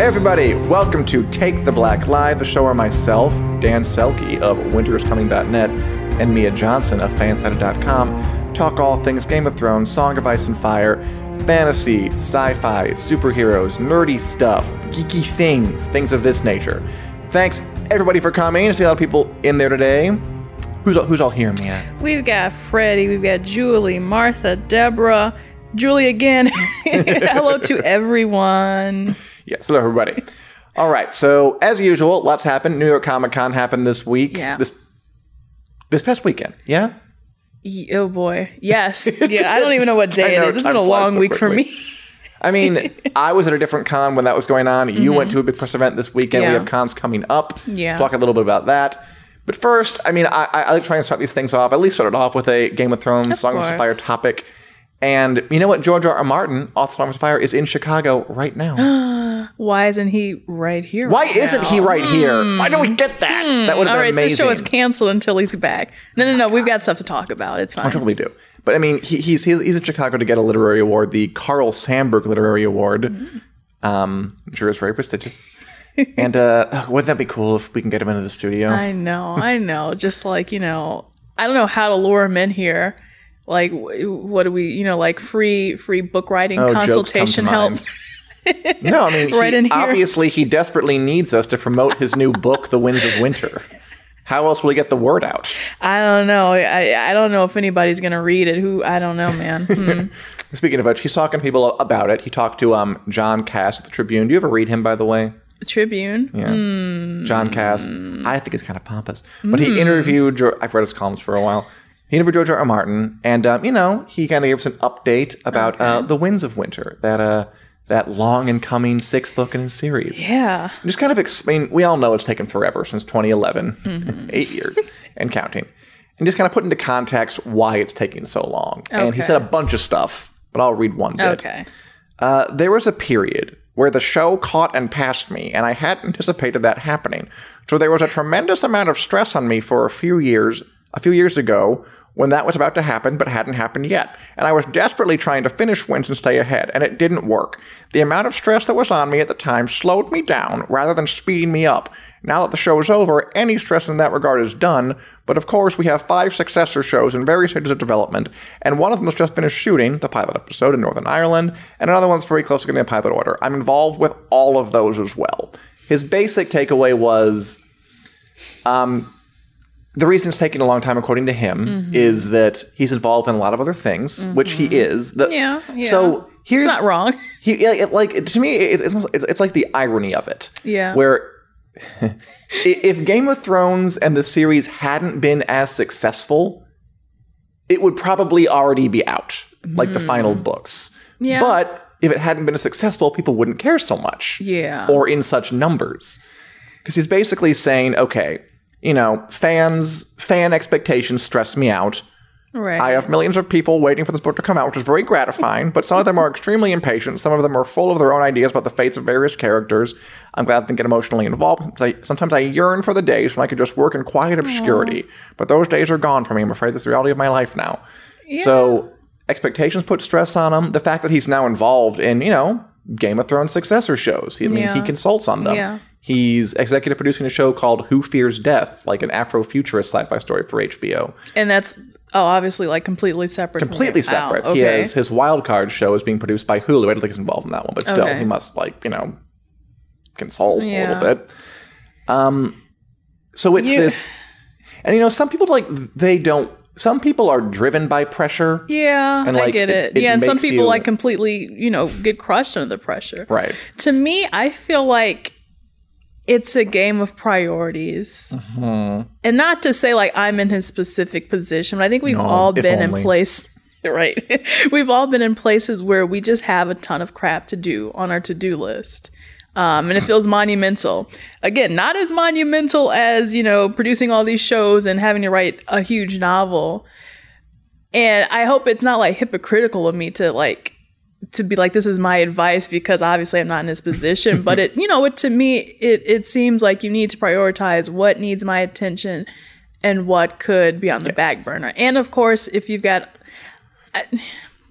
Hey everybody, welcome to Take the Black Live, the show where myself, Dan Selcke of winteriscoming.net, and Mia Johnson of fansided.com talk all things Game of Thrones, Song of Ice and Fire, fantasy, sci-fi, superheroes, nerdy stuff, geeky things, things of this nature. Thanks everybody for coming. I see a lot of people in there today. Who's all, who's all here, Mia? We've got Freddie, we've got Julie, Martha, Deborah, Julie again. Hello to everyone. Yes, hello everybody. All right, so as usual, lots happened. New York Comic Con happened this week. Yeah. This this past weekend. Yeah. Oh boy. Yes. Yeah, I don't even know what day know, it is. It's been a long so week for me. I mean, I was at a different con when that was going on. You went to a big press event this weekend. We Mm-hmm. Have cons coming up. Yeah. Talk a little bit about that. But first, I mean, I, I I like trying to start these things off. At least start it off with a Game of Thrones, Song of Ice Fire topic. And you know what? George R. R. Martin, author of Song of Fire, is in Chicago right now. Why isn't he right here? Why right isn't now? he right here? Why don't we get that? That would have Hmm. Been right, amazing. this show is canceled until he's back. No, no, no. We've got stuff to talk about. It's fine. Probably do. But I mean, he, he's, he's he's in Chicago to get a literary award, the Carl Sandburg Literary Award. Mm-hmm. Um, I'm sure it's very prestigious. and uh, wouldn't that be cool if we can get him into the studio? I know, I know. Just like, you know, I don't know how to lure him in here. Like, what do we, you know, like free free book writing Oh, to consultation help? no, I mean, Right he, in here. obviously he desperately needs us to promote his new book, The Winds of Winter. How else will he get the word out? I don't know. I I don't know if anybody's gonna read it. Who I don't know, man. Hmm. Speaking of which, he's talking to people about it. He talked to um John Kass at the Tribune. Do you ever read him, by the way? The Tribune. Yeah. Hmm. John Kass. I think he's kind of pompous. But he interviewed, I've read his columns for a while. He interviewed George R. R. Martin, and, um, you know, he kind of gave us an update about uh, The Winds of Winter, that uh, that long and coming sixth book in his series. Yeah. Just kind of explain, we all know it's taken forever since 2011, eight years and counting. And just kind of put into context why it's taking so long. And he said a bunch of stuff, but I'll read one bit. Okay. Uh, there was a period where the show caught and passed me, and I hadn't anticipated that happening. So there was a tremendous amount of stress on me for a few years, a few years ago, when that was about to happen, but hadn't happened yet. And I was desperately trying to finish Winds and stay ahead, and it didn't work. The amount of stress that was on me at the time slowed me down rather than speeding me up. Now that the show is over, any stress in that regard is done, but of course we have five successor shows in various stages of development, and one of them has just finished shooting, the pilot episode in Northern Ireland, and another one's very close to getting a pilot order. I'm involved with all of those as well. His basic takeaway was um, the reason it's taking a long time, according to him, Mm-hmm. is that he's involved in a lot of other things, which he is. The- Yeah, yeah. So here's It's not wrong. he it, like to me it, it's, it's it's like the irony of it Yeah. where if game of thrones and the series hadn't been as successful it would probably already be out like the final books Hmm. Yeah. but if it hadn't been as successful people wouldn't care so much Yeah. or in such numbers because he's basically saying okay you know fans fan expectations stress me out right. I have millions of people waiting for this book to come out, which is very gratifying, but some of them are extremely impatient. Some of them are full of their own ideas about the fates of various characters. I'm glad they get emotionally involved. Sometimes I, sometimes I yearn for the days when I could just work in quiet obscurity, but those days are gone for me. I'm afraid that's the reality of my life now. So expectations put stress on him. The fact that he's now involved in, you know, Game of Thrones successor shows. I mean, he consults on them. Yeah. He's executive producing a show called Who Fears Death, like an Afrofuturist sci-fi story for HBO. and that's oh, obviously like completely separate. completely. Wow, separate. okay. He has his wild card show is being produced by Hulu. I don't think he's involved in that one, but still, Okay. he must like you know consult a little bit. Um, so it's You- this, and you know, some people like they don't. Some people are driven by pressure, Yeah, And, I get it- it. it yeah, and some people you- like completely, you know, get crushed under the pressure. right? To me, I feel like it's a game of priorities. Mm-hmm. And not to say like I'm in his specific position, but I think we've No, all been only. in place right. we've all been in places where we just have a ton of crap to do on our to-do list. Um, and it feels monumental. Again, not as monumental as, you know, producing all these shows and having to write a huge novel. And I hope it's not like hypocritical of me to like to be like this is my advice because obviously I'm not in this position, but it you know, it to me it it seems like you need to prioritize what needs my attention and what could be on the back burner. And of course, if you've got I,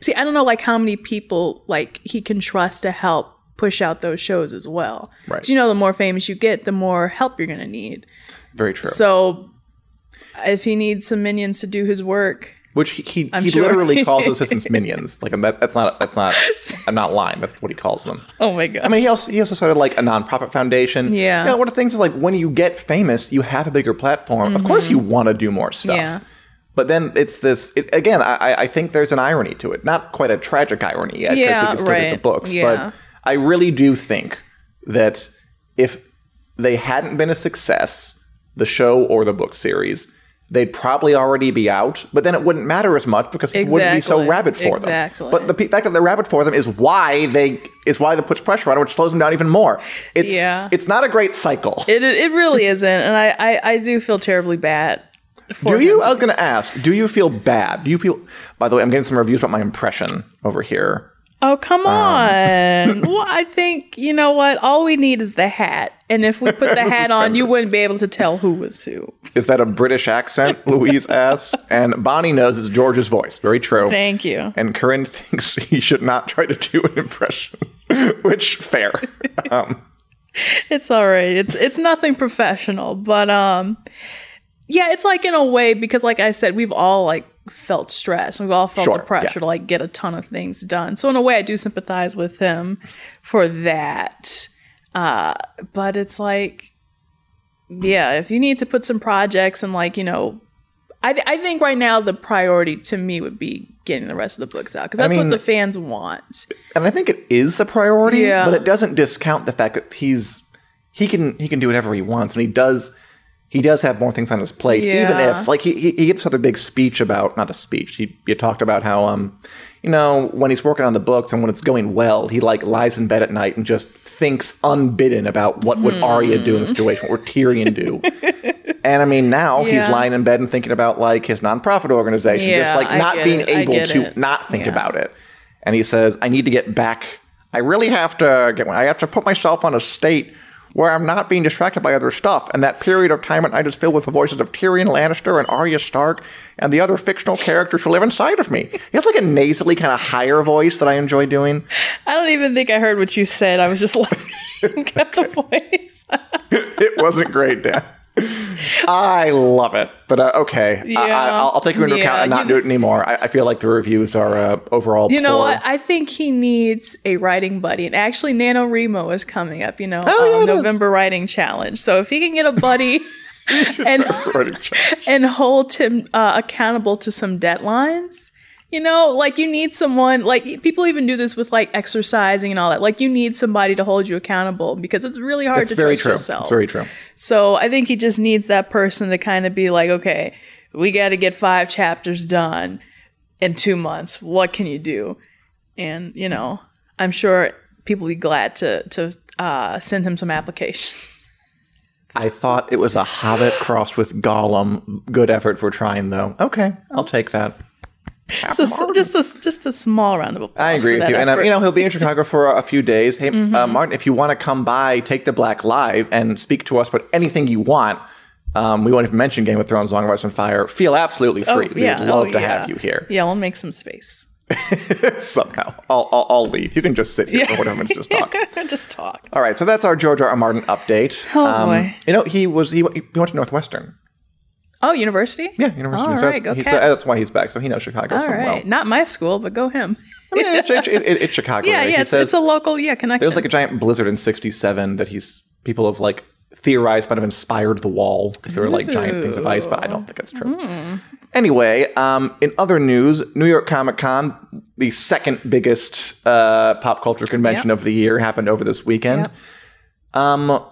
see, I don't know like how many people like he can trust to help push out those shows as well. Right. You know, the more famous you get, the more help you're going to need. Very true. So if he needs some minions to do his work, Which he he, he sure. literally calls those assistants minions. Like that, that's not that's not I'm not lying. That's what he calls them. oh my god! I mean, he also he also started like a nonprofit foundation. Yeah. You know, one of the things is like when you get famous, you have a bigger platform. Of course, you want to do more stuff. Mm-hmm. Yeah. But then it's this it, again. I, I think there's an irony to it. Not quite a tragic irony yet because Yeah, we can still get the books. Yeah. But I really do think that if they hadn't been a success, the show or the book series, they'd probably already be out. But then it wouldn't matter as much because people wouldn't be so rabid for Exactly. them. But the pe- fact that they're rabid for them is why they is why that puts pressure on it, which slows them down even more. It's Yeah. it's not a great cycle. it, it really isn't. And I, I, I do feel terribly bad. For do you? I was going to ask. Do you feel bad? Do you feel? By the way, I'm getting some reviews about my impression over here. Oh, come Um. on. well, I think, you know what? All we need is the hat. And if we put the The hat on, you wouldn't be able to tell who was who. Is that a British accent? Louise asks, and Bonnie knows it's George's voice. Very true. Thank you. and Corinne thinks he should not try to do an impression, which fair. Um, It's all right. It's it's nothing professional, but um yeah, it's like in a way because like I said, we've all like felt stress. We've all felt Sure, the pressure yeah. to like get a ton of things done. So in a way I do sympathize with him for that. Uh but it's like yeah, if you need to put some projects and like, you know, I, th- I think right now the priority to me would be getting the rest of the books out because that's mean- what the fans want. and I think it is the priority, Yeah. but it doesn't discount the fact that he's he can he can do whatever he wants, and he does he does have more things on his plate. Even if like he he gives another big speech about not a speech. He he talked about how um you know when he's working on the books and when it's going well, he like lies in bed at night and just thinks unbidden about what would Arya do in the situation, what would Tyrion do. And I mean, now he's lying in bed and thinking about like his nonprofit organization, just like not being it. Able to it. not think Yeah. about it. And he says, I need to get back. I really have to get, I have to put myself on a state where I'm not being distracted by other stuff. And that period of time at night is filled with the voices of Tyrion Lannister and Arya Stark and the other fictional characters who live inside of me. He has like a nasally kind of higher voice that I enjoy doing. I don't even think I heard what you said. I was just like at the voice. it wasn't great, Dan. I love it, but uh, okay, I, Yeah. I, I'll, I'll take you into Yeah, account and not you- do it anymore. I, I feel like the reviews are uh, overall. You know what? I think he needs a writing buddy. And actually, NaNoWriMo is coming up, you know, Oh, um, is. November writing challenge. So if he can get a buddy and and hold him uh, accountable to some deadlines, you know, like you need someone, like people even do this with like exercising and all that. Like you need somebody to hold you accountable because it's really hard It's to very trust true. yourself. It's very true. So I think he just needs that person to kind of be like, okay, we got to get five chapters done in two months. What can you do? And you know, I'm sure people will be glad to to uh, send him some applications. I thought it was a Hobbit crossed with Gollum. Good effort for trying, though. Okay, I'll take that. So s- just a just a small round of applause. I agree with that you, and um. Mm-hmm. you know he'll be in Chicago for a, a few days. Hey, uh, Martin, if you want to come by, take the Black Live and speak to us about anything you want. Um, we won't even mention Game of Thrones, Song of Ice and Fire. Feel absolutely Oh, free. yeah. We'd love Oh, to yeah. have you here Yeah, we'll make some space. somehow. I'll, I'll, I'll leave. You can just sit here for whatever minutes just talk. just talk. All right, so that's our George R. R. Martin update. Oh, boy. You know, he was he, he went to Northwestern. Oh, university. Yeah, University. All so right, he Cats. that's why he's back. So he knows Chicago All so right, well. not my school, but go him. I mean, it's, it's, it- it's Chicago. yeah, right? yeah, it's, says it's a local yeah connection. there was like a giant blizzard in '67 that he's people have like theorized might have inspired the wall because there were like giant things of ice, but I don't think that's true. Hmm. Anyway, um, in other news, New York Comic Con, the second biggest uh, pop culture convention Yep. of the year, happened over this weekend. Yep. Um,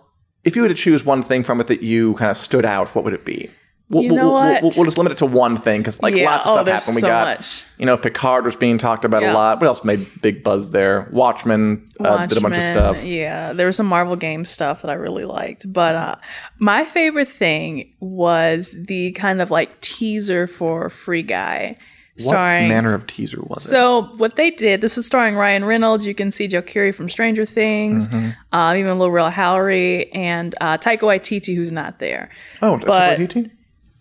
if you were to choose one thing from it that you kind of stood out, what would it be? We'll, You know we'll, what? we'll, we'll just limit it to one thing because like Yeah. lots of Oh, stuff happened. We so got much. you know Picard was being talked about a lot. What else made big buzz there? Watchmen, uh, did a bunch of stuff. Yeah, there was some Marvel game stuff that I really liked. But uh, my favorite thing was the kind of like teaser for Free Guy. What manner of teaser was it? so what they did, this is starring Ryan Reynolds. You can see Joe Keery from Stranger Things, Mm-hmm. uh, even Lil Rel Howery, and uh, Taika Waititi, who's not there. Oh, but- what he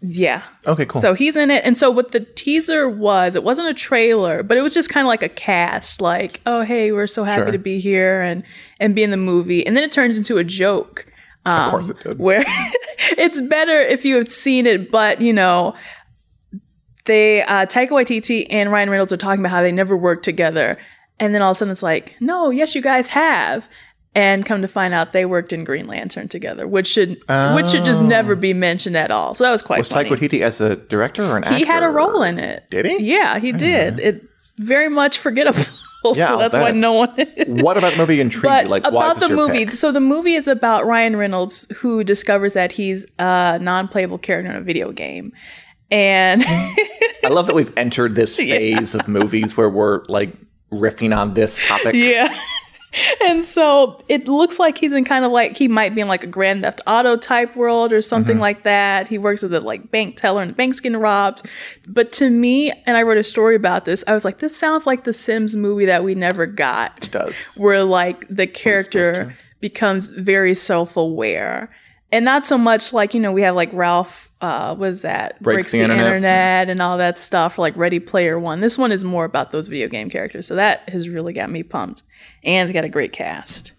Yeah. Okay, cool. So he's in it. And so what the teaser was, it wasn't a trailer, but it was just kind of like a cast, like, oh hey, we're so happy Sure. to be here and and be in the movie. And then it turned into a joke. Um, of course it did. Where it's better if you have seen it, but you know, they uh Taika Waititi and Ryan Reynolds are talking about how they never worked together. And then all of a sudden it's like, no, yes, you guys have. And come to find out they worked in Green Lantern together, which should which should just never oh. be mentioned at all. So that was quite Oh. Was funny Taika Waititi as a director or an actor? he had a role in it. Did he? Yeah, he mm-hmm. did. It very much forgettable. Yeah, so that's why no one. What about the movie intrigued but you? Like, about the movie, pick? so the movie is about Ryan Reynolds who discovers that he's a non-playable character in a video game, and I love that we've entered this phase of movies where we're like riffing on this topic. yeah. And so it looks like he's in kind of like he might be in like a Grand Theft Auto type world or something Mm-hmm. like that. He works as a like bank teller and the bank's getting robbed. But to me, and I wrote a story about this, I was like, this sounds like the Sims movie that we never got. It does. where like the character becomes very self-aware and not so much like you know we have like ralph uh what is that Breaks the internet. and all that stuff like ready player one this one is more about those video game characters so that has really got me pumped and it's got a great cast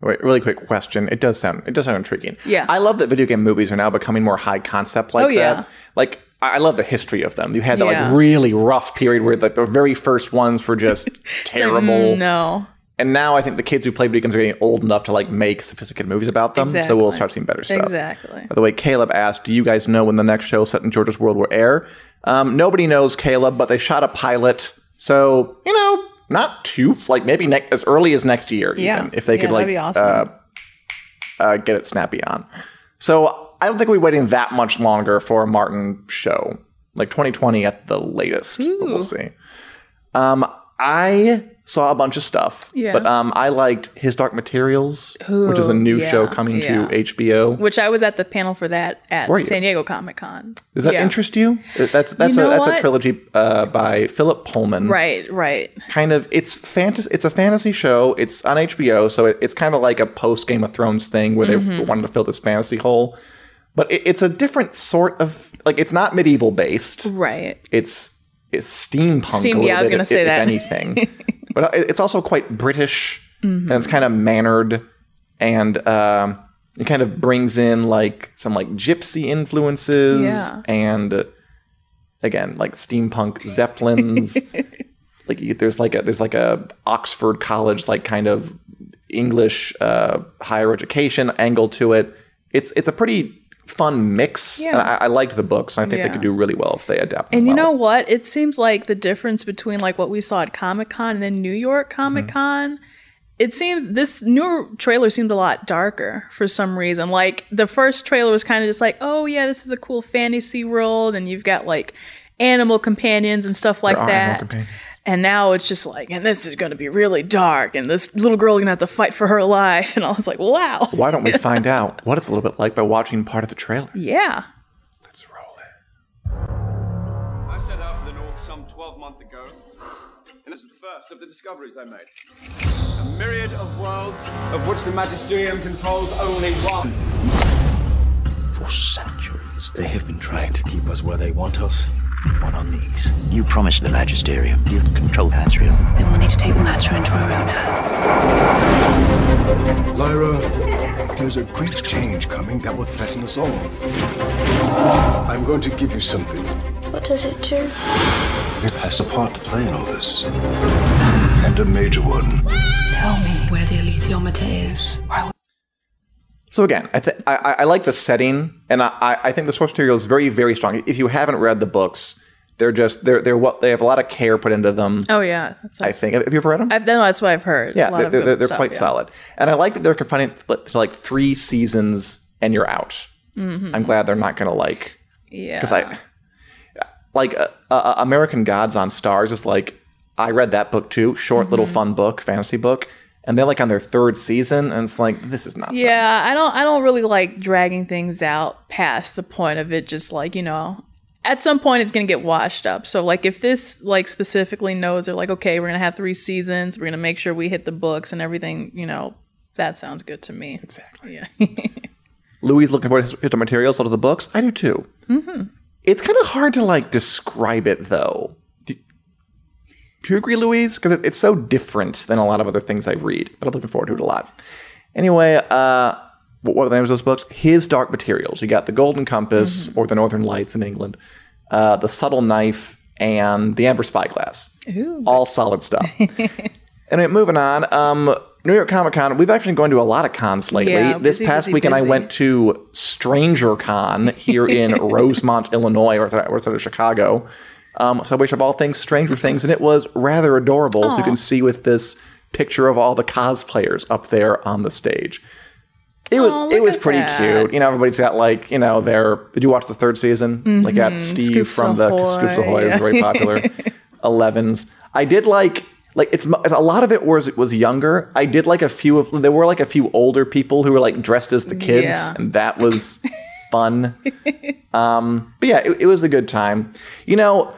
Wait, really quick question. It does sound it does sound intriguing. Yeah. I love that video game movies are now becoming more high concept like Oh, yeah. that. Like I love the history of them. You had that Yeah. like really rough period where like the very first ones were just terrible. Mm, no And now I think the kids who play video games are getting old enough to like make sophisticated movies about them. So we'll start seeing better stuff. exactly By the way, Caleb asked, "Do you guys know when the next show set in George's World will air?" Um, nobody knows, Caleb, but they shot a pilot, so you know, not too like maybe ne- as early as next year, Yeah. even if they Yeah, could like awesome. uh, uh, get it snappy on. So I don't think we're waiting that much longer for a Martin show, like 2020 at the latest. We'll see. Um, I saw a bunch of stuff, Yeah. but um, I liked His Dark Materials, which is a Ooh, new show coming yeah. to HBO. which i was at the panel for that at san diego comic-con Does that Yeah. interest you? Uh, That's that's know a that's a trilogy uh, by Philip Pullman. right right Kind of, it's fantasy. It's a fantasy show. It's on HBO, so it, it's kind of like a post Game of Thrones thing where Mm-hmm. they wanted to fill this fantasy hole. But it, it's a different sort of like it's not medieval based. right It's it's steampunk. Steam- yeah, I was gonna say if that. anything. but it's also quite British, Mm-hmm. and it's kind of mannered, and um, it kind of brings in like some like gypsy influences, Yeah. and uh, again like steampunk zeppelins. like you- there's like a there's like a Oxford College like kind of English uh, higher education angle to it. It's it's a pretty fun mix. Yeah. And I, I liked the books. I think Yeah. they could do really well if they adapt. And you know what? It seems like the difference between like what we saw at Comic Con and then New York mm-hmm. Comic Con. It seems this new trailer seemed a lot darker for some reason. Like the first trailer was kind of just like, oh yeah, this is a cool fantasy world, and you've got like animal companions and stuff like There are animal that. Companions. And now it's just like, and this is going to be really dark, and this little girl's going to have to fight for her life. And I was like, wow, Why don't we find out what it's a little bit like by watching part of the trailer? yeah, Let's roll it. I set out for the north some 12 months ago, and this is the first of the discoveries I made. A myriad of worlds, of which the Magisterium controls only one. For centuries, they have been trying to keep us where they want us, on our knees. You promised the Magisterium you'd control Asriel. Then we'll need to take the matter into our own hands. Lyra, there's a great change coming that will threaten us all. I'm going to give you something. What does it do? It has a part to play in all this. And a major one. Tell me where the alethiometer is. So again, I, th- I I- like the setting, and I I- think the source material is very very strong. If you haven't read the books, they're just they're they're what they have a lot of care put into them. oh yeah, that's I think. Have you ever read them? I've done. That's what I've heard. yeah, they're, they're, they're stuff, quite yeah. solid, and I like that they're confining to like three seasons and you're out. I'm glad they're not going to like Yeah, because I like uh, uh, American Gods on Starz is like I read that book too, short little Mm-hmm. fun book, fantasy book, and they're like on their third season, and it's like this is nonsense. Yeah, I don't I don't really like dragging things out past the point of it just like, you know, at some point it's going to get washed up. So like if this like specifically knows they're like okay, we're going to have 3 seasons, we're going to make sure we hit the books and everything, you know, that sounds good to me. exactly. Yeah. Louis looking for his, his materials out of the books. I do too. Mm-hmm. It's kind of hard to like describe it though. Do, do you agree, Louise? Because it's so different than a lot of other things I read, but I'm looking forward to it a lot. Anyway, uh, what are the names of those books? His Dark Materials. You got The Golden Compass or The Northern Lights in England, uh, The Subtle Knife, and The Amber Spyglass. All solid stuff. anyway, moving on. Um, New York Comic Con. We've actually been going to a lot of cons lately. Yeah, this busy, past busy, weekend, I went to Stranger Con here in Rosemont, Illinois, or outside of Chicago. Um, so, which of all things, Stranger Things, and it was rather adorable. So you can see with this picture of all the cosplayers up there on the stage. It was Aw, it was pretty that. cute. You know, everybody's got like you know their. Did you watch the third season? Like got Steve Mm-hmm. Scoops from the Ahoy. Scoops Ahoy. It was very popular. Elevens. I did like like it's a lot of it was was younger. I did like a few of there were like a few older people who were like dressed as the kids, Yeah. and that was fun. Um, but yeah, it, it was a good time. You know,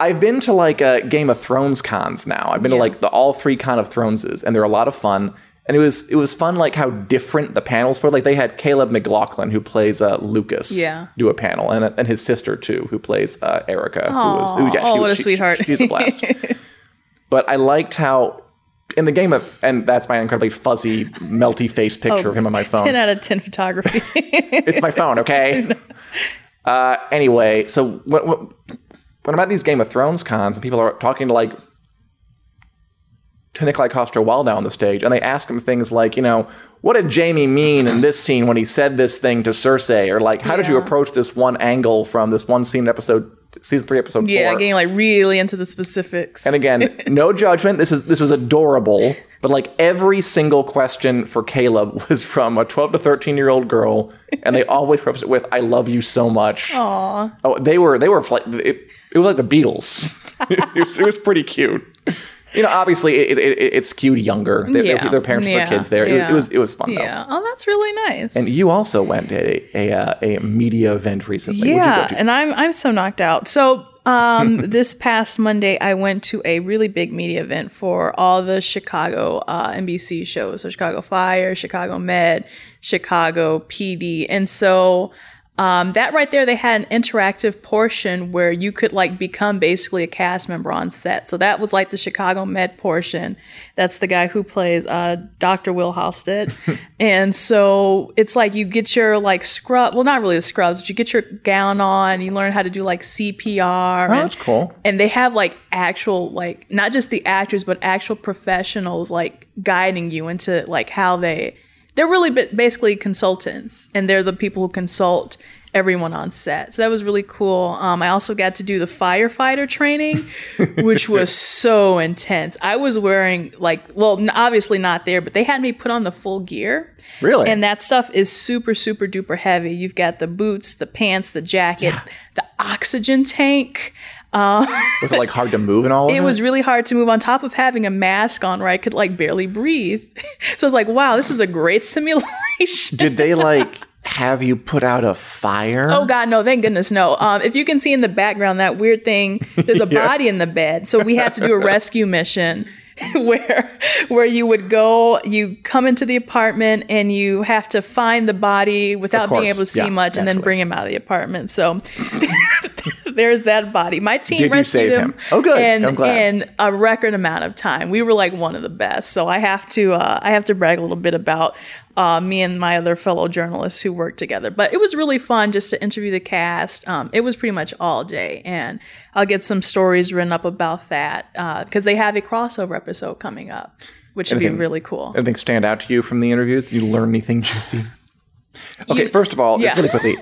I've been to like a Game of Thrones cons now. I've been to like the all three con of Throneses, and they're a lot of fun. And it was it was fun like how different the panels were. Like they had Caleb McLaughlin who plays uh, Lucas Yeah. do a panel, and and his sister too who plays uh, Erica. who was who, Aw, oh, what a she- sweetheart. she's a blast. but I liked how in the game of and that's my incredibly fuzzy melty face picture of him on my phone. 10 out of 10 photography. it's my phone, okay? Uh, anyway, so what, when when I'm at these Game of Thrones cons and people are talking to like to Nikolai Coster-Waldau on the stage, and they ask him things like, you know, what did Jaime mean in this scene when he said this thing to Cersei, or like, how did you approach this one angle from this one scene in episode season three, episode yeah, four? getting like really into the specifics. And again, no judgment. This is this was adorable, but like every single question for Caleb was from a 12 to 13 year old girl, and they always preface it with "I love you so much." Aw. Oh, they were they were like it, it was like the Beatles. it, was, it was pretty cute. You know, obviously it, it, skewed younger. They, Yeah. Their parents Yeah. their kids there. It, was- Yeah. it was it was fun though. Yeah. Oh, that's really nice. And you also went to a a, a media event recently. Yeah, and I'm I'm so knocked out. So um, this past Monday, I went to a really big media event for all the Chicago uh, NBC shows. So Chicago Fire, Chicago Med, Chicago PD, and so. Um, that right there, they had an interactive portion where you could like become basically a cast member on set. So that was like the Chicago Med portion. That's the guy who plays uh, Dr. Will Halstead. and so it's like you get your like scrub, well, not really the scrubs, but you get your gown on, you learn how to do like CPR. Oh, and, that's cool. and they have like actual, like not just the actors, but actual professionals like guiding you into like how they, they're really basically consultants and they're the people who consult everyone on set. So that was really cool. Um, I also got to do the firefighter training, which was so intense. I was wearing like, well, obviously not there, but they had me put on the full gear. Really? And that stuff is super, super duper heavy. You've got the boots, the pants, the jacket, the oxygen tank. was it like hard to move and all of It that? was really hard to move on top of having a mask on where I could like barely breathe. so I was like, wow, this is a great simulation. Did they like have you put out a fire? Oh God, no! Thank goodness, no. Um, if you can see in the background that weird thing, there's a body in the bed. So we had to do a rescue mission where where you would go, you come into the apartment, and you have to find the body without being able to see Yeah, much, and then bring him out of the apartment. So there's that body. My team Did you rescued him. him? Oh, good. And I'm glad. in a record amount of time. We were like one of the best. So I have to uh, I have to brag a little bit about uh, me and my other fellow journalists who worked together. But it was really fun just to interview the cast. Um, it was pretty much all day, and I'll get some stories written up about that because they have a crossover episode coming up, which would be really cool. Anything stand out to you from the interviews? Did you learn anything juicy? Okay, You- first of all, yeah. really quickly,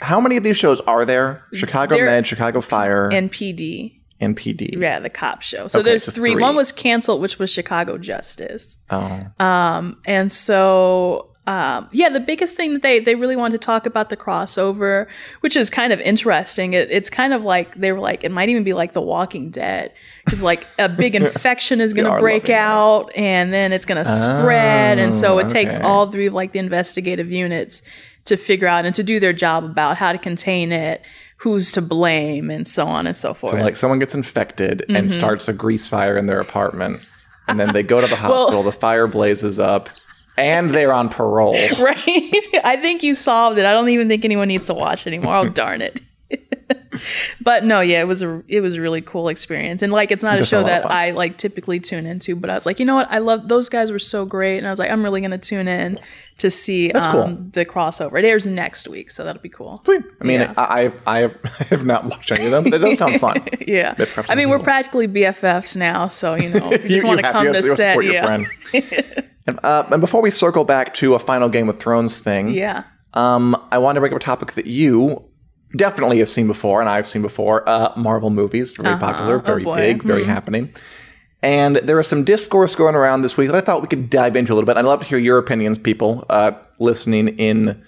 how many of these shows are there? Chicago There- Med, Chicago Fire, and, NPD, PD. yeah, the cop show. So Okay, there's so three. three. One was canceled, which was Chicago Justice. Oh, And so, um, yeah, the biggest thing that they, they really wanted to talk about the crossover, which is kind of interesting. It, it's kind of like they were like, it might even be like The Walking Dead. Because like a big infection is going to break loving that. out and then it's going to spread. And so it takes all three of like the investigative units to figure out and to do their job about how to contain it, who's to blame, and so on and so forth. so like someone gets infected Mm-hmm. and starts a grease fire in their apartment, and then they go to the hospital. the fire blazes up. and they're on parole. right? I think you solved it. I don't even think anyone needs to watch anymore. Oh darn it. but no, yeah, it was a it was a really cool experience. And like it's not a Just a show of that. I like typically tune into, but I was like, you know what? I love those guys were so great. And I was like, I'm really gonna tune in to see That's um, cool. the crossover. It airs next week, so that'll be cool. I mean, Yeah. I, I've I have I have not watched any of them, but it does sound fun. Yeah. I mean, we're practically BFFs now, so you know, if you You- just want to come to- to set. support your Yeah. friend. and, uh, and before we circle back to a final Game of Thrones thing, yeah. um, I wanted to bring up a topic that you definitely have seen before, and I've seen before. Uh, Marvel movies, very popular, very Oh, big, very happening. And there was some discourse going around this week that I thought we could dive into a little bit. I'd love to hear your opinions, people uh, listening in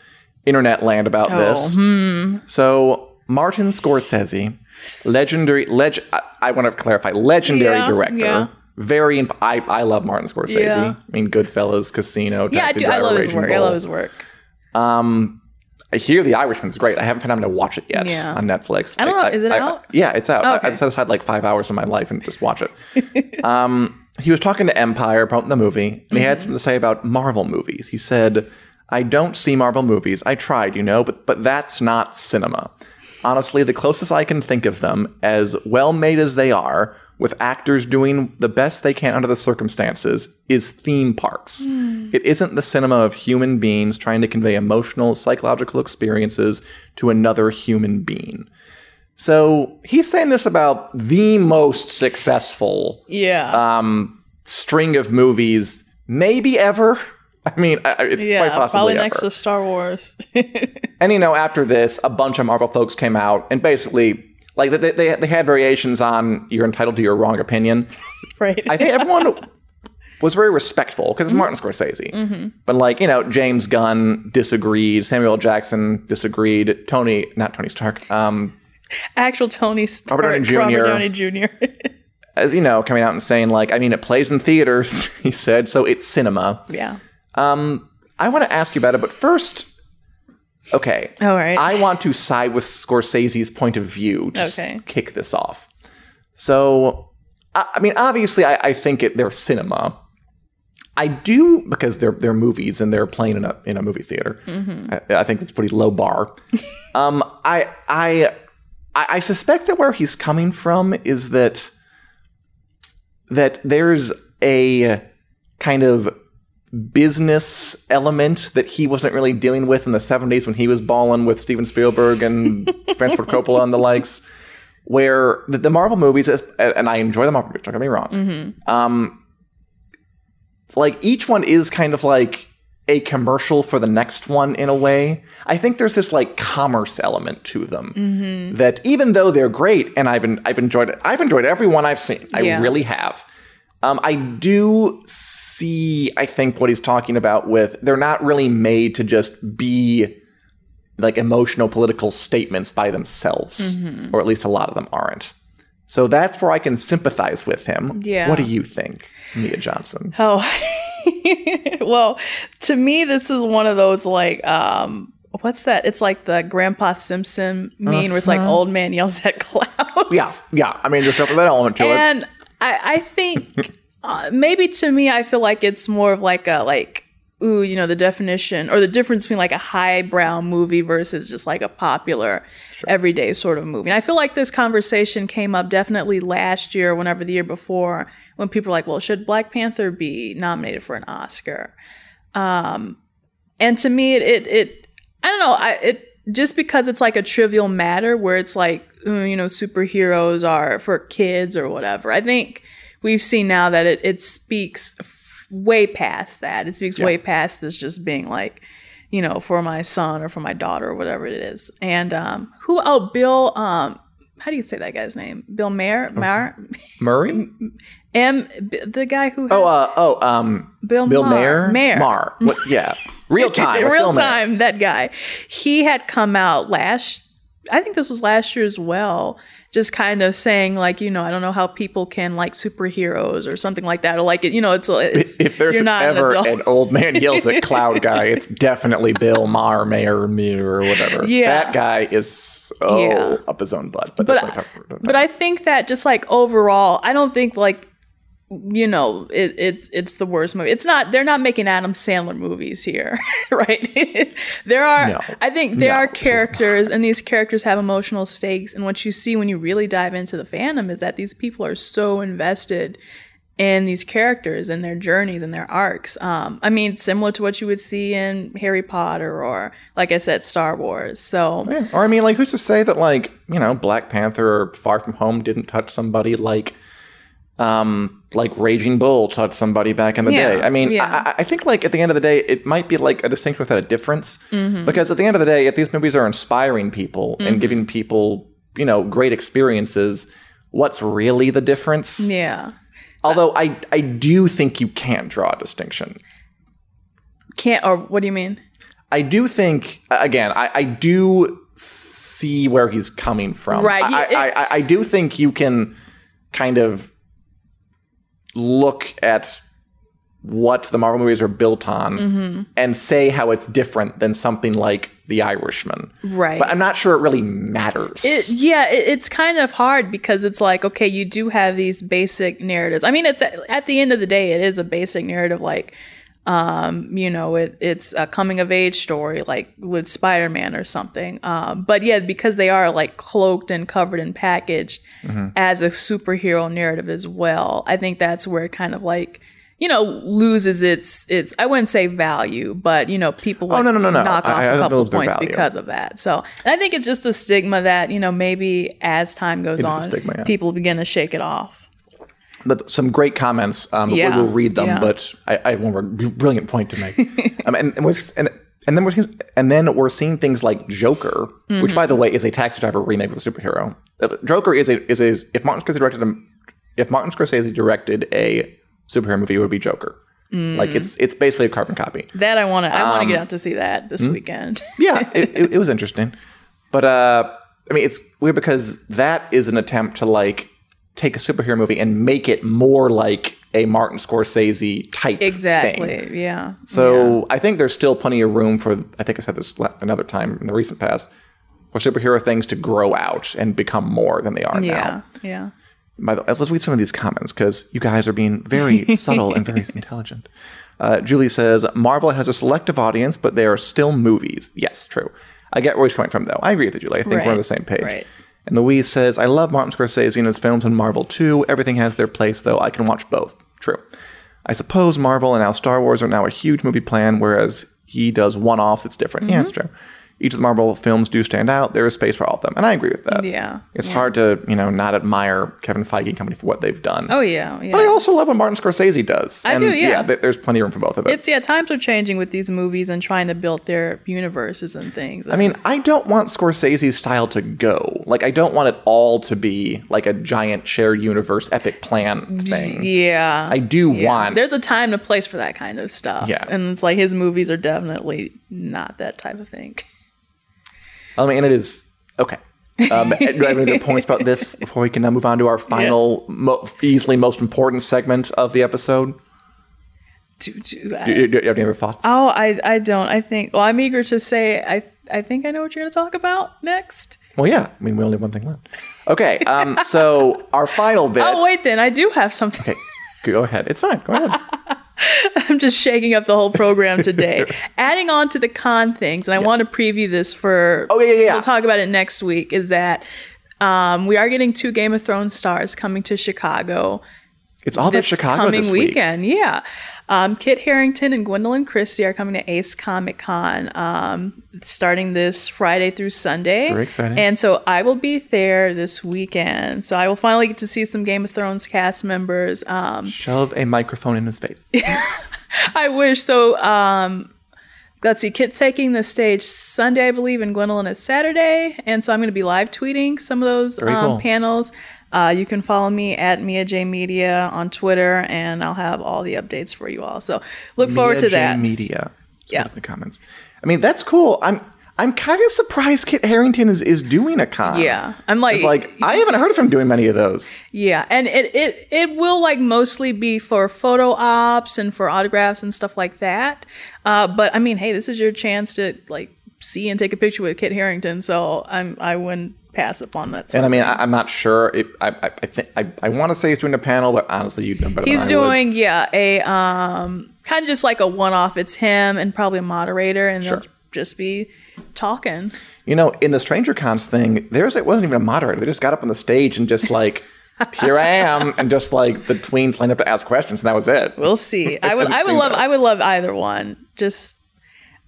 internet land about Oh, this. hmm. So, Martin Scorsese, legendary, leg- I, I want to clarify, legendary Yeah, director. yeah. Very, imp- I, I love Martin Scorsese. Yeah. I mean, Goodfellas, Casino, Yeah, I Taxi do. I love his work. I love his work. Um, I hear The Irishman's great. I haven't had time to watch it yet Yeah. on Netflix. I don't know, is it out? yeah, it's out. I, Okay. I set aside like five hours of my life and just watch it. um, he was talking to Empire, about the movie, and he Mm-hmm. had something to say about Marvel movies. He said, "I don't see Marvel movies. I tried, you know, but but that's not cinema. Honestly, the closest I can think of them, as well made as they are." With actors doing the best they can under the circumstances, is theme parks. It isn't the cinema of human beings trying to convey emotional, psychological experiences to another human being. So he's saying this about the most successful Yeah. um, string of movies, maybe ever. I mean, it's yeah. quite possibly Probably ever. next to Star Wars. And you know, after this, a bunch of Marvel folks came out and basically, like, they, they, they had variations on "You're entitled to your wrong opinion." right. I think everyone was very respectful because it's Martin Scorsese. But like you know, James Gunn disagreed, Samuel L. Jackson disagreed, Tony, not Tony Stark, um, Actual Tony Stark, Robert Downey Jr.. Robert Downey Jr. as you know, coming out and saying like, I mean, it plays in theaters. He said, so it's cinema. yeah. Um, I want to ask you about it, but first, okay, All right. I want to side with Scorsese's point of view to Okay. kick this off. So, I, I mean, obviously, I, I think it, they're cinema. I do because they're they're movies and they're playing in a in a movie theater. I, I think it's pretty low bar. um, I I I I suspect that where he's coming from is that that there's a kind of business element that he wasn't really dealing with in the 70s when he was balling with Steven Spielberg and Francis Ford Coppola and the likes, where the, the Marvel movies, and I enjoy the Marvel movies, don't get me wrong, um, like each one is kind of like a commercial for the next one in a way. I think there's this like commerce element to them that even though they're great and I've en- I've enjoyed it, I've enjoyed every one I've seen. I Yeah. really have. Um, I do see, I think, what he's talking about with they're not really made to just be like emotional political statements by themselves, or at least a lot of them aren't. So that's where I can sympathize with him. Yeah. What do you think, Mia Johnson? Oh, well, to me, this is one of those like, um, what's that? It's like the Grandpa Simpson meme where it's like old man yells at clouds. Uh-huh. Yeah, yeah. I mean, there's that element to it. and I, I think uh, maybe to me, I feel like it's more of like a like, ooh, you know, the definition or the difference between like a highbrow movie versus just like a popular everyday sort of movie. And I feel like this conversation came up definitely last year, whenever the year before, when people were like, well, should Black Panther be nominated for an Oscar? Um, and to me, it, it, it I don't know, I, it, just because it's like a trivial matter where it's like, you know, superheroes are for kids or whatever. I think we've seen now that it, it speaks f- way past that. It speaks way past this just being like, you know, for my son or for my daughter or whatever it is. And um, who? Oh, Bill. Um, how do you say that guy's name? Bill Mayer. Mayer. Murray? M. B- The guy who. Oh, uh, oh, um, Bill, Bill. Mayer? Mayer. Mar. What, yeah. Real time. real time that guy he had come out last i think this was last year as well just kind of saying like you know i don't know how people can like superheroes or something like that or like it you know it's, it's If there's an ever adult. an, old man yells at cloud guy, it's definitely Bill Maher, Mayor, Mir, or whatever. Yeah. That guy is so Yeah. up his own butt. But, but that's not but I think that just like overall, I don't think like you know, it, it's it's the worst movie. It's not. They're not making Adam Sandler movies here, right? there are. No. I think there No, are characters, and these characters have emotional stakes. And what you see when you really dive into the fandom is that these people are so invested in these characters and their journeys and their arcs. Um, I mean, similar to what you would see in Harry Potter or, like I said, Star Wars. So Yeah. Or I mean, like, who's to say that like you know Black Panther or Far From Home didn't touch somebody like, um, like Raging Bull taught somebody back in the Yeah, day. I mean, yeah. I, I think like at the end of the day, it might be like a distinction without a difference Mm-hmm. because at the end of the day, if these movies are inspiring people and giving people you know great experiences, what's really the difference? yeah, Although I I do think you can draw a distinction. can't. Or what do you mean? I do think again, I, I do see where he's coming from. Right, I, it- I, I, I do think you can kind of look at what the Marvel movies are built on Mm-hmm. and say how it's different than something like The Irishman. Right. But I'm not sure it really matters. It, yeah, it, it's kind of hard because it's like, okay, you do have these basic narratives. I mean, it's at the end of the day, it is a basic narrative. Like, um, you know, it, it's a coming of age story, like with Spider Man or something. Um, but yeah, because they are like cloaked and covered and packaged as a superhero narrative as well. I think that's where it kind of like. You know, loses its its. I wouldn't say value, but you know, people Oh, no, no, no, no. knock off I a couple lose points because of that. So, and I think it's just a stigma that you know maybe as time goes on, stigma, yeah. people begin to shake it off. But some great comments. Um, we- Yeah, we'll read them, yeah. but I, I have one more brilliant point to make. um, and, and, and, and then we're seeing, and then we're seeing things like Joker, Mm-hmm. which by the way is a taxi driver remake with a superhero. Uh, Joker is a is a if Martin Scorsese directed a, if Martin Scorsese directed a superhero movie, it would be Joker. Mm. Like it's it's basically a carbon copy. That I want to. I want to Um, get out to see that this hmm? weekend. yeah, it, it, it was interesting. But uh, I mean, it's weird because that is an attempt to like take a superhero movie and make it more like a Martin Scorsese type exactly. thing. Yeah. So I think there's still plenty of room for. I think I said this another time in the recent past. For superhero things to grow out and become more than they are Yeah. now. Yeah. By the let's read some of these comments because you guys are being very subtle and very intelligent. Uh, Julie says Marvel has a selective audience, but they are still movies. Yes, true. I get where he's coming from, though. I agree with you, Julie. I think we're on the same page. right. And Louise says, I love Martin Scorsese and his films and Marvel too. Everything has their place, though. I can watch both. True. I suppose Marvel and now Star Wars are now a huge movie plan, whereas he does one offs. It's different. Yeah, it's Mm-hmm. true. Each of the Marvel films do stand out. There is space for all of them. And I agree with that. Yeah, It's hard to, you know, not admire Kevin Feige and company for what they've done. Oh yeah. Yeah. But I also love what Martin Scorsese does. I and do, yeah. th- there's plenty of room for both of it. it's yeah. Times are changing with these movies and trying to build their universes and things. I mean, I don't want Scorsese's style to go. Like, I don't want it all to be like a giant shared universe epic plan thing. yeah. I do Yeah. want. There's a time and a place for that kind of stuff. Yeah. And it's like his movies are definitely not that type of thing. I mean, and it is okay. Um, do I have any other points about this before we can now move on to our final, mo- easily most important segment of the episode? To, to, Do you, do you have any other thoughts? Oh, I I don't. I think. Well, I'm eager to say. I I think I know what you're going to talk about next. Well, yeah. I mean, we only have one thing left. Okay. Um, so our final bit. Oh wait, then I do have something. Okay. Go ahead. It's fine. Go ahead. I'm just shaking up the whole program today. Adding on to the con things, and I want to preview this for. Oh, yeah, yeah, yeah. We'll talk about it next week. Is that um, we are getting two Game of Thrones stars coming to Chicago It's all about Chicago coming this week. weekend. Yeah. Um, Kit Harington and Gwendoline Christie are coming to Ace Comic Con um, starting this Friday through Sunday. Very exciting. And so I will be there this weekend. So I will finally get to see some Game of Thrones cast members. Um, Shove a microphone in his face. I wish so. Um, let's see, Kit taking the stage Sunday, I believe, and Gwendoline is Saturday, and so I'm going to be live tweeting some of those um, cool. panels. Uh, you can follow me at Mia J Media on Twitter, and I'll have all the updates for you all. So look forward to J that. Media. Yeah. In the comments. I mean, that's cool. I'm I'm kind of surprised Kit Harington is, is doing a con. Yeah, I'm like, It's like I haven't heard of him doing many of those. yeah, and it it it will like mostly be for photo ops and for autographs and stuff like that. Uh, but I mean, hey, this is your chance to like see and take a picture with Kit Harington. So I'm I wouldn't pass up on that. And I mean, I, I'm not sure. It, I, I, I think I, I want to say he's doing a panel, but honestly, you know better. He's than I would. doing yeah a um kind of just like a one off. It's him and probably a moderator, and Sure. they'll just be talking. You know, in the Stranger Cons thing, there's it wasn't even a moderator. They just got up on the stage and just like, here I am, and just like the tweens lined up to ask questions, and that was it. We'll see. I would I would love that. I would love either one. Just.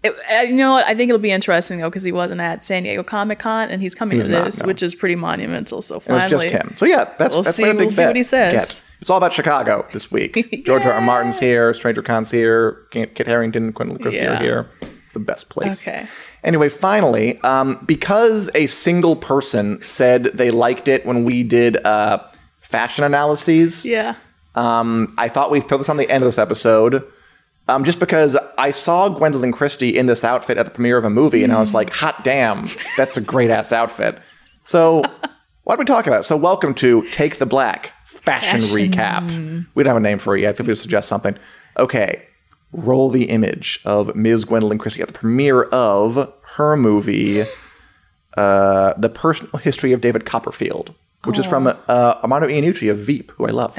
It, uh, you know what? I think it'll be interesting though because he wasn't at San Diego Comic Con and he's coming to not, this, no. which is pretty monumental. So finally, It was just him. So yeah, that's We'll that's see- my big we'll see bet. what he says. Get. It's all about Chicago this week. George R. R. Martin's here, Stranger Con's here, Kit Harington, Gwendoline Christie Yeah. are here. It's the best place. Okay. Anyway, finally, um, because a single person said they liked it when we did uh, fashion analyses, Yeah. um, I thought we'd throw this on the end of this episode. Um, just because I saw Gwendoline Christie in this outfit at the premiere of a movie, and I was like, hot damn, that's a great ass outfit. So, what don't we talking about? So, welcome to Take the Black Fashion, Recap. We don't have a name for it yet. Feel free to suggest something. Okay, roll the image of Ms. Gwendoline Christie at the premiere of her movie, uh, The Personal History of David Copperfield, which is from uh, Armando Iannucci of Veep, who I love.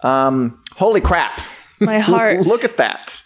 Um, holy crap. My heart. Look at that.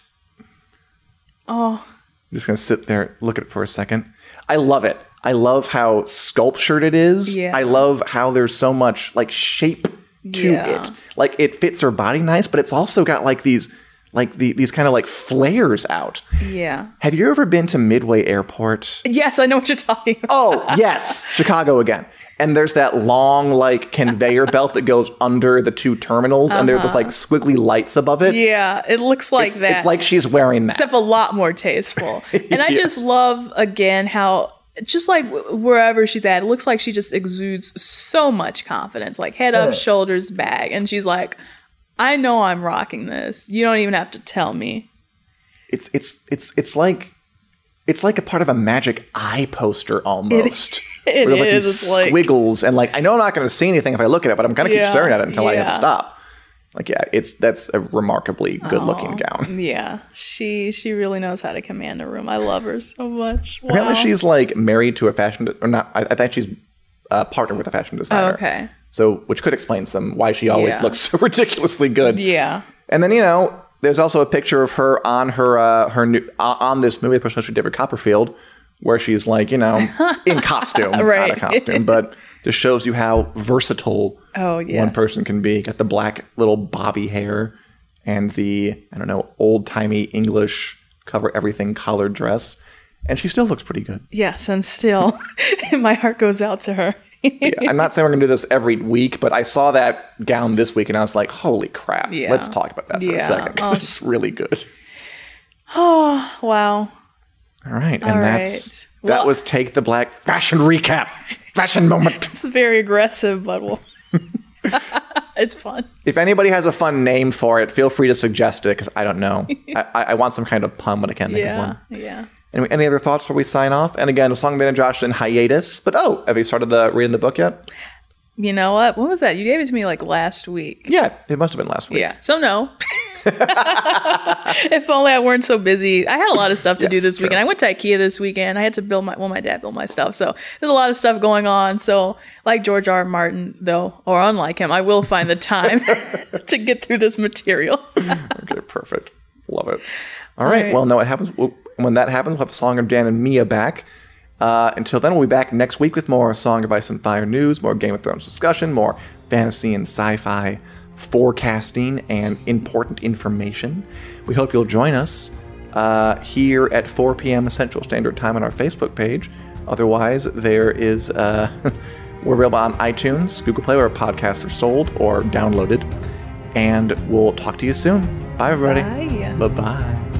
Oh, I'm just gonna sit there, look at it for a second. I love it. I love how sculptured it is. Yeah. I love how there's so much like shape to Yeah. it. Like it fits her body nice, but it's also got like these like the, these kind of like flares out. yeah. Have you ever been to Midway Airport? Yes, I know what you're talking about. Oh, yes, Chicago again. And there's that long like conveyor belt that goes under the two terminals, and there's just like squiggly lights above it. Uh-huh. Yeah, it looks like it's, that. it's like she's wearing that. except a lot more tasteful. And I just love again how just like wherever she's at, it looks like she just exudes so much confidence, like head up, shoulders back, and she's like, "I know I'm rocking this. You don't even have to tell me." it's it's it's it's like it's like a part of a magic eye poster almost. it Where like is, these it's like- squiggles and like I know I'm not going to see anything if I look at it, but I'm going to Yeah, keep staring at it until I have to stop. Like yeah, it's that's a remarkably good looking gown. Yeah, she she really knows how to command a room. I love her so much. Wow. Apparently she's like married to a fashion de- or not. I, I think she's uh, partnered with a fashion designer. Oh, okay. So which could explain some why she always Yeah. looks so ridiculously good. Yeah. And then you know, there's also a picture of her on her uh, her new uh, on this movie, especially David Copperfield, where she's like, you know, in costume, Right. out of costume, but just shows you how versatile Oh, one yes. person can be. Got the black little bobby hair and the I don't know old timey English cover everything collared dress, and she still looks pretty good. Yes, and still, my heart goes out to her. Yeah, I'm not saying we're gonna do this every week, but I saw that gown this week and I was like, holy crap! Yeah. Let's talk about that for Yeah. a second. Oh. it's really good. Oh, wow. All right, and All that's right. that Well- was take the black fashion recap, fashion moment. It's very aggressive, but we'll. it's fun. if anybody has a fun name for it, feel free to suggest it because I don't know. I, I I want some kind of pun, but I can't think of one. Yeah. Anyway, any other thoughts before we sign off? And again, song that and Josh in hiatus. But oh, have you started the reading the book yet? You know what? What was that? You gave it to me like last week. Yeah, it must have been last week. Yeah. So no. if only I weren't so busy. I had a lot of stuff to do this true. weekend. I went to IKEA this weekend. I had to build my well, my dad built my stuff. So there's a lot of stuff going on. So like George R. R. Martin, though, or unlike him, I will find the time to get through this material. Okay, perfect. Love it. All right. right. Well, no, what happens we'll, when that happens? We'll have a song of Dan and Mia back. Uh, until then, we'll be back next week with more Song of Ice and Fire news, more Game of Thrones discussion, more fantasy and sci-fi forecasting, and important information. We hope you'll join us uh, here at 4 p.m. Central Standard Time on our Facebook page. Otherwise, there is uh, we're available on iTunes, Google Play, where podcasts are sold or downloaded. And we'll talk to you soon. Bye, everybody. Bye. Bye bye.